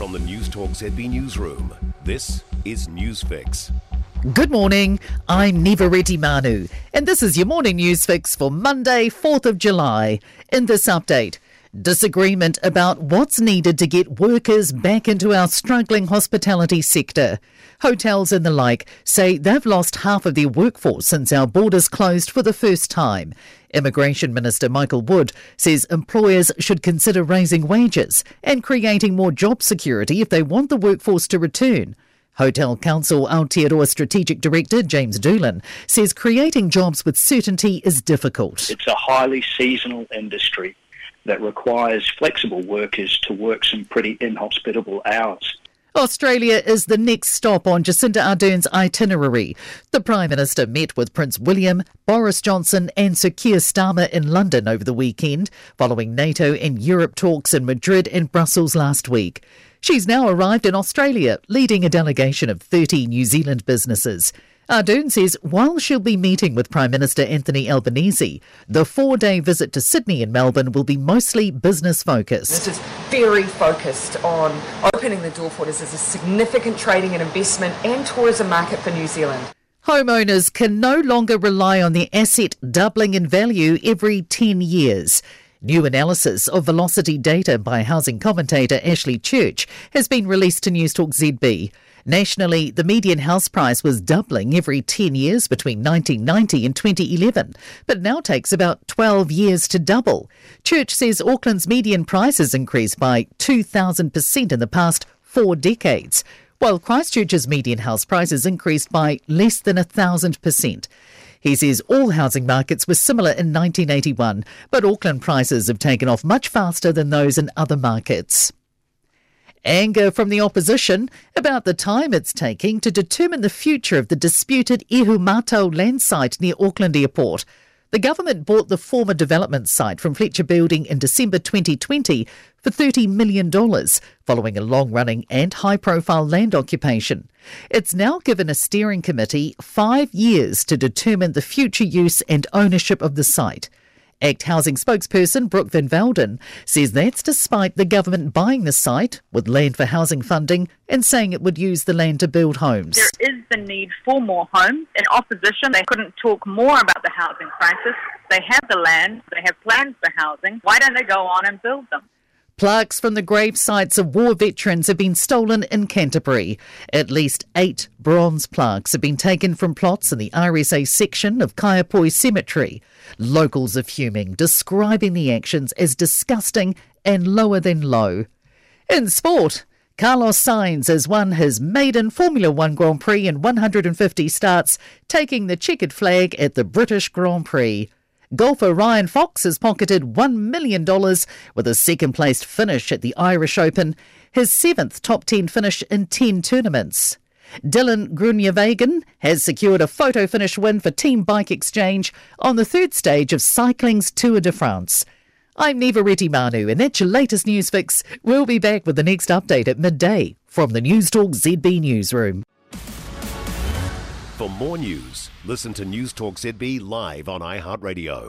From the Newstalk ZB Newsroom, this is Newsfix. Good morning, I'm Retimanu, and this is your morning news fix for Monday, 4th of July. In this update, disagreement about what's needed to get workers back into our struggling hospitality sector. Hotels and the like say they've lost half of their workforce since our borders closed for the first time. Immigration Minister Michael Wood says employers should consider raising wages and creating more job security if they want the workforce to return. Hotel Council Aotearoa Strategic Director James Doolan says creating jobs with certainty is difficult. It's a highly seasonal industry that requires flexible workers to work some pretty inhospitable hours. Australia is the next stop on Jacinda Ardern's itinerary. The Prime Minister met with Prince William, Boris Johnson, and Sir Keir Starmer in London over the weekend, following NATO and Europe talks in Madrid and Brussels last week. She's now arrived in Australia, leading a delegation of 30 New Zealand businesses. Ardern says while she'll be meeting with Prime Minister Anthony Albanese, the four day visit to Sydney and Melbourne will be mostly business focused. This is very focused on opening the door for us as a significant trading and investment and tourism market for New Zealand. Homeowners can no longer rely on their asset doubling in value every 10 years. New analysis of velocity data by housing commentator Ashley Church has been released to Newstalk ZB. Nationally, the median house price was doubling every 10 years between 1990 and 2011, but now takes about 12 years to double. Church says Auckland's median price has increased by 2,000% in the past four decades, while Christchurch's median house price has increased by less than 1,000%. He says all housing markets were similar in 1981, but Auckland prices have taken off much faster than those in other markets. Anger from the opposition about the time it's taking to determine the future of the disputed Ihumātao land site near Auckland Airport. The government bought the former development site from Fletcher Building in December 2020 for $30 million, following a long running and high profile land occupation. It's now given a steering committee five years to determine the future use and ownership of the site. Act Housing spokesperson Brooke Van Velden says that's despite the government buying the site with land for housing funding and saying it would use the land to build homes. The need for more homes. In opposition, they couldn't talk more about the housing crisis. They have the land, they have plans for housing. Why don't they go on and build them? Plaques from the grave sites of war veterans have been stolen in Canterbury. At least eight bronze plaques have been taken from plots in the RSA section of Kaiapoi Cemetery. Locals are fuming, describing the actions as disgusting and lower than low. In sport, Carlos Sainz has won his maiden Formula One Grand Prix in 150 starts, taking the checkered flag at the British Grand Prix. Golfer Ryan Fox has pocketed $1 million with a second placed finish at the Irish Open, his seventh top 10 finish in 10 tournaments. Dylan Groenewegen has secured a photo finish win for Team Bike Exchange on the third stage of cycling's Tour de France. I'm Niva Retimanu, and that's your latest news fix. We'll be back with the next update at midday from the Newstalk ZB Newsroom. For more news, listen to Newstalk ZB live on iHeartRadio.